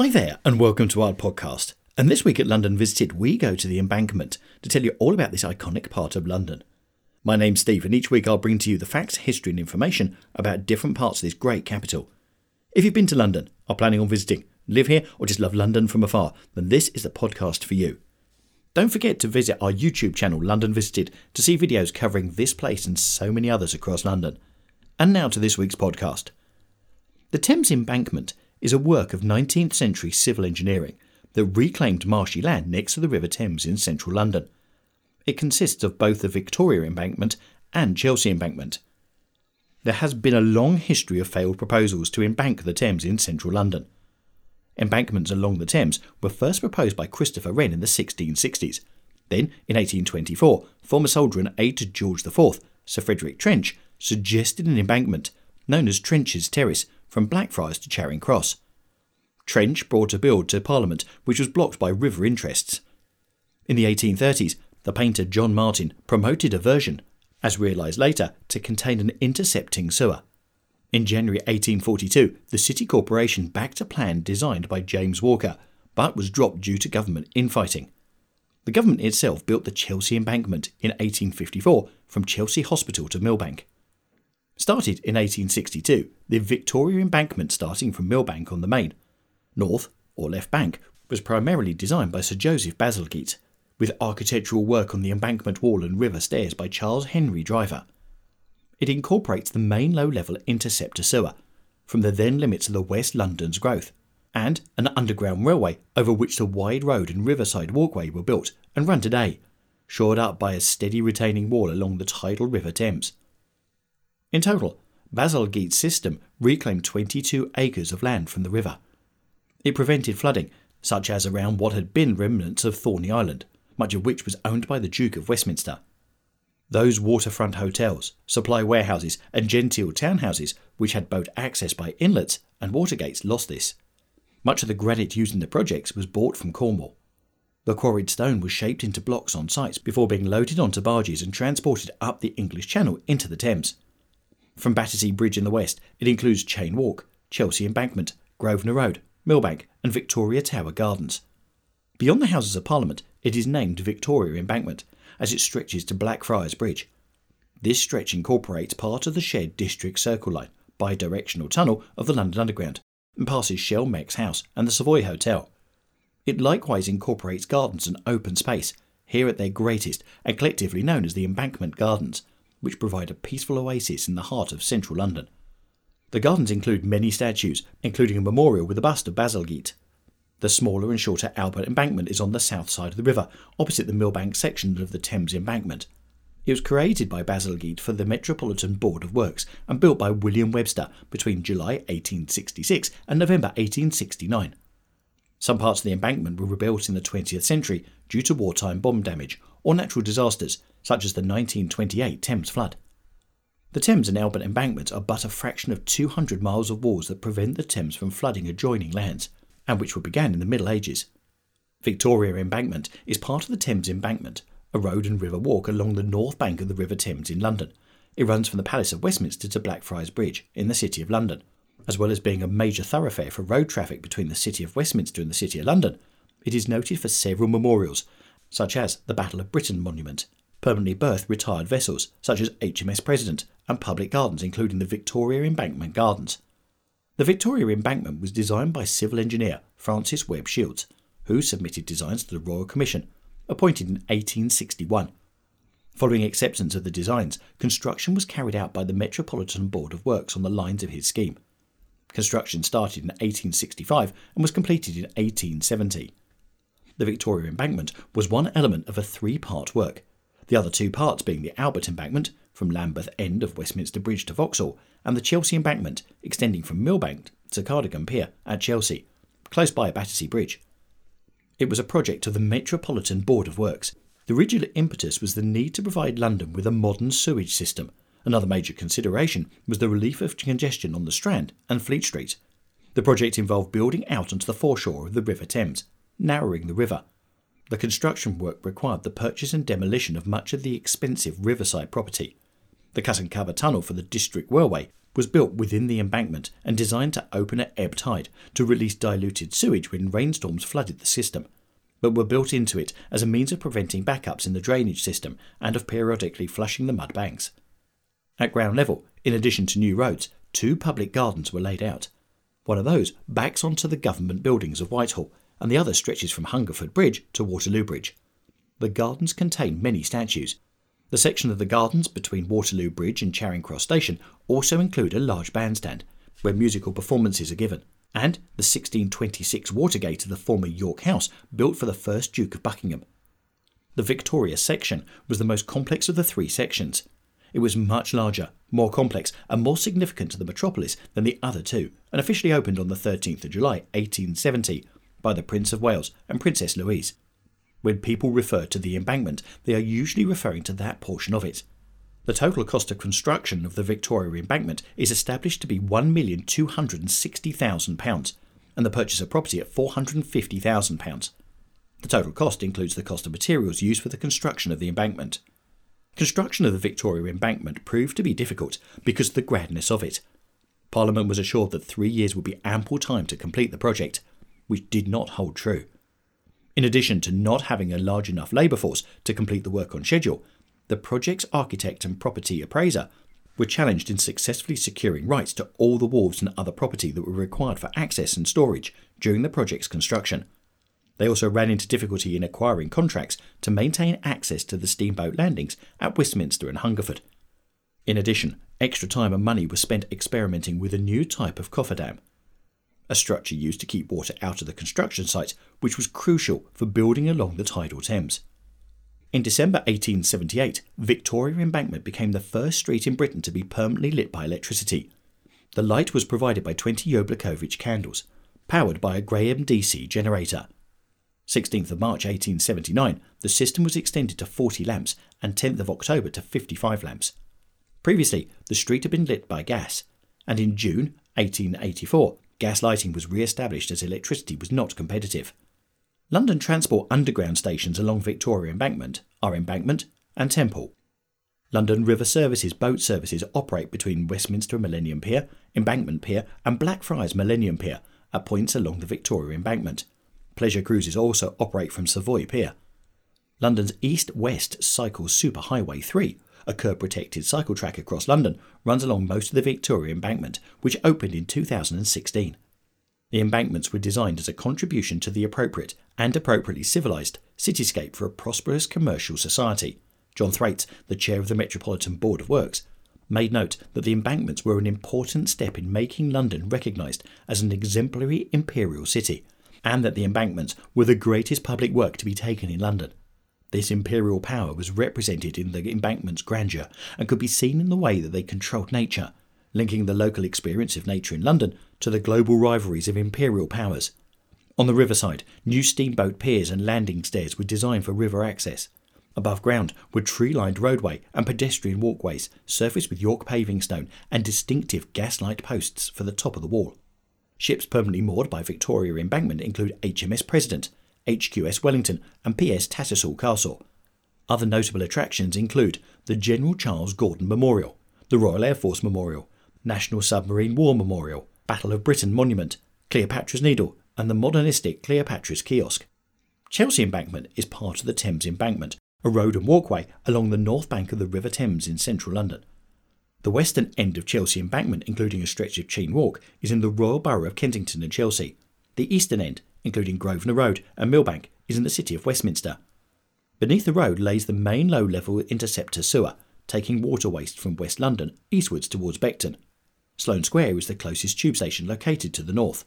Hi there, and welcome to our podcast. And this week at London Visited, we go to the embankment to tell you all about this iconic part of London. My name's Steve, and each week I'll bring to you the facts, history, and information about different parts of this great capital. If you've been to London, are planning on visiting, live here, or just love London from afar, then this is the podcast for you. Don't forget to visit our YouTube channel, London Visited, to see videos covering this place and so many others across London. And now to this week's podcast. The Thames Embankment is a work of 19th century civil engineering that reclaimed marshy land next to the River Thames in central London. It consists of both the Victoria Embankment and Chelsea Embankment. There has been a long history of failed proposals to embank the Thames in central London. Embankments along the Thames were first proposed by Christopher Wren in the 1660s. Then, in 1824, former soldier and aide to George IV, Sir Frederick Trench, suggested an embankment known as Trench's Terrace from Blackfriars to Charing Cross. Trench brought a bill to Parliament which was blocked by river interests. In the 1830s, the painter John Martin promoted a version, as realised later, to contain an intercepting sewer. In January 1842, the City Corporation backed a plan designed by James Walker, but was dropped due to government infighting. The government itself built the Chelsea Embankment in 1854 from Chelsea Hospital to Millbank. Started in 1862, the Victoria Embankment starting from Millbank on the Main, North or Left Bank, was primarily designed by Sir Joseph Bazalgette, with architectural work on the embankment wall and river stairs by Charles Henry Driver. It incorporates the main low level interceptor sewer from the then limits of the West London's growth, and an underground railway over which the wide road and riverside walkway were built and run today, shored up by a steady retaining wall along the tidal River Thames. In total, Basil Bazalgette's system reclaimed 22 acres of land from the river. It prevented flooding, such as around what had been remnants of Thorney Island, much of which was owned by the Duke of Westminster. Those waterfront hotels, supply warehouses, and genteel townhouses, which had boat access by inlets and water gates, lost this. Much of the granite used in the projects was bought from Cornwall. The quarried stone was shaped into blocks on sites before being loaded onto barges and transported up the English Channel into the Thames. From Battersea Bridge in the west, it includes Cheyne Walk, Chelsea Embankment, Grosvenor Road, Millbank, and Victoria Tower Gardens. Beyond the Houses of Parliament, it is named Victoria Embankment, as it stretches to Blackfriars Bridge. This stretch incorporates part of the shared District Circle Line, bi directional tunnel of the London Underground, and passes Shell Mex House and the Savoy Hotel. It likewise incorporates gardens and open space, here at their greatest and collectively known as the Embankment Gardens, which provide a peaceful oasis in the heart of central London. The gardens include many statues, including a memorial with a bust of Bazalgette. The smaller and shorter Albert Embankment is on the south side of the river, opposite the Millbank section of the Thames Embankment. It was created by Bazalgette for the Metropolitan Board of Works and built by William Webster between July 1866 and November 1869. Some parts of the embankment were rebuilt in the 20th century due to wartime bomb damage or natural disasters, such as the 1928 Thames flood. The Thames and Albert embankments are but a fraction of 200 miles of walls that prevent the Thames from flooding adjoining lands, and which were began in the Middle Ages. Victoria Embankment is part of the Thames Embankment, a road and river walk along the north bank of the River Thames in London. It runs from the Palace of Westminster to Blackfriars Bridge in the City of London. As well as being a major thoroughfare for road traffic between the City of Westminster and the City of London, it is noted for several memorials, such as the Battle of Britain Monument permanently berthed retired vessels, such as HMS President, and public gardens, including the Victoria Embankment Gardens. The Victoria Embankment was designed by civil engineer Francis Webb Shields, who submitted designs to the Royal Commission, appointed in 1861. Following acceptance of the designs, construction was carried out by the Metropolitan Board of Works on the lines of his scheme. Construction started in 1865 and was completed in 1870. The Victoria Embankment was one element of a three part work the other two parts being the Albert Embankment, from Lambeth End of Westminster Bridge to Vauxhall, and the Chelsea Embankment, extending from Millbank to Cadogan Pier at Chelsea, close by Battersea Bridge. It was a project of the Metropolitan Board of Works. The original impetus was the need to provide London with a modern sewage system. Another major consideration was the relief of congestion on the Strand and Fleet Street. The project involved building out onto the foreshore of the River Thames, narrowing the river, the construction work required the purchase and demolition of much of the expensive riverside property. The cut and cover tunnel for the District Railway was built within the embankment and designed to open at ebb tide to release diluted sewage when rainstorms flooded the system, but were built into it as a means of preventing backups in the drainage system and of periodically flushing the mud banks. At ground level, in addition to new roads, two public gardens were laid out. One of those backs onto the government buildings of Whitehall, and the other stretches from Hungerford Bridge to Waterloo Bridge. The gardens contain many statues, the section of the gardens between Waterloo Bridge and Charing Cross Station also include a large bandstand, where musical performances are given, and the 1626 Watergate of the former York House, built for the first Duke of Buckingham. The Victoria section was the most complex of the three sections. It was much larger, more complex, and more significant to the metropolis than the other two, and officially opened on the 13th of July 1870 by the Prince of Wales and Princess Louise. When people refer to the embankment, they are usually referring to that portion of it. The total cost of construction of the Victoria Embankment is established to be £1,260,000 and the purchase of property at £450,000. The total cost includes the cost of materials used for the construction of the embankment. Construction of the Victoria Embankment proved to be difficult because of the grandness of it. Parliament was assured that three years would be ample time to complete the project, which did not hold true. In addition to not having a large enough labour force to complete the work on schedule, the project's architect and property appraiser were challenged in successfully securing rights to all the wharves and other property that were required for access and storage during the project's construction. They also ran into difficulty in acquiring contracts to maintain access to the steamboat landings at Westminster and Hungerford. In addition, extra time and money was spent experimenting with a new type of cofferdam a structure used to keep water out of the construction site, which was crucial for building along the tidal Thames. In December 1878, Victoria Embankment became the first street in Britain to be permanently lit by electricity. The light was provided by 20 Yoblukovich candles, powered by a Gramme DC generator. 16th of March 1879, the system was extended to 40 lamps and 10th of October to 55 lamps. Previously, the street had been lit by gas, and in June 1884, gas lighting was re established as electricity was not competitive. London Transport Underground stations along Victoria Embankment are Embankment and Temple. London River Services boat services operate between Westminster Millennium Pier, Embankment Pier, and Blackfriars Millennium Pier at points along the Victoria Embankment. Pleasure cruises also operate from Savoy Pier. London's East West Cycle Superhighway 3 a curb protected cycle track across London, runs along most of the Victoria Embankment, which opened in 2016. The embankments were designed as a contribution to the appropriate and appropriately civilised cityscape for a prosperous commercial society. John Thwaites, the chair of the Metropolitan Board of Works, made note that the embankments were an important step in making London recognised as an exemplary imperial city, and that the embankments were the greatest public work to be taken in London. This imperial power was represented in the embankment's grandeur and could be seen in the way that they controlled nature, linking the local experience of nature in London to the global rivalries of imperial powers. On the riverside, new steamboat piers and landing stairs were designed for river access. Above ground were tree lined roadway and pedestrian walkways, surfaced with York paving stone and distinctive gaslight posts for the top of the wall. Ships permanently moored by Victoria Embankment include HMS President, HQS Wellington, and PS Tattershall Castle. Other notable attractions include the General Charles Gordon Memorial, the Royal Air Force Memorial, National Submarine War Memorial, Battle of Britain Monument, Cleopatra's Needle, and the modernistic Cleopatra's Kiosk. Chelsea Embankment is part of the Thames Embankment, a road and walkway along the north bank of the River Thames in central London. The western end of Chelsea Embankment, including a stretch of Cheyne Walk, is in the Royal Borough of Kensington and Chelsea. The eastern end including Grosvenor Road and Millbank, is in the city of Westminster. Beneath the road lays the main low level interceptor sewer, taking water waste from West London eastwards towards Beckton. Sloane Square is the closest tube station located to the north.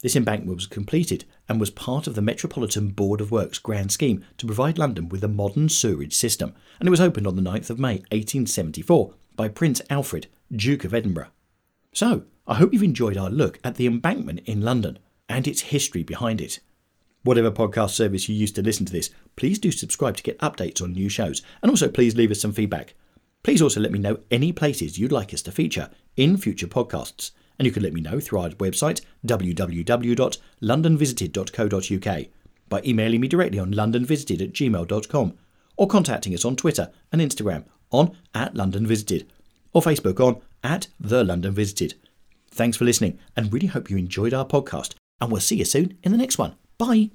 This embankment was completed and was part of the Metropolitan Board of Works grand scheme to provide London with a modern sewerage system, and it was opened on the 9th of May 1874 by Prince Alfred, Duke of Edinburgh. So, I hope you've enjoyed our look at the embankment in London and its history behind it. Whatever podcast service you use to listen to this, please do subscribe to get updates on new shows, and also please leave us some feedback. Please also let me know any places you'd like us to feature in future podcasts, and you can let me know through our website www.londonvisited.co.uk, by emailing me directly on londonvisited at gmail.com, or contacting us on Twitter and Instagram on at London Visited or Facebook on at The London Visited. Thanks for listening and really hope you enjoyed our podcast, and we'll see you soon in the next one. Bye.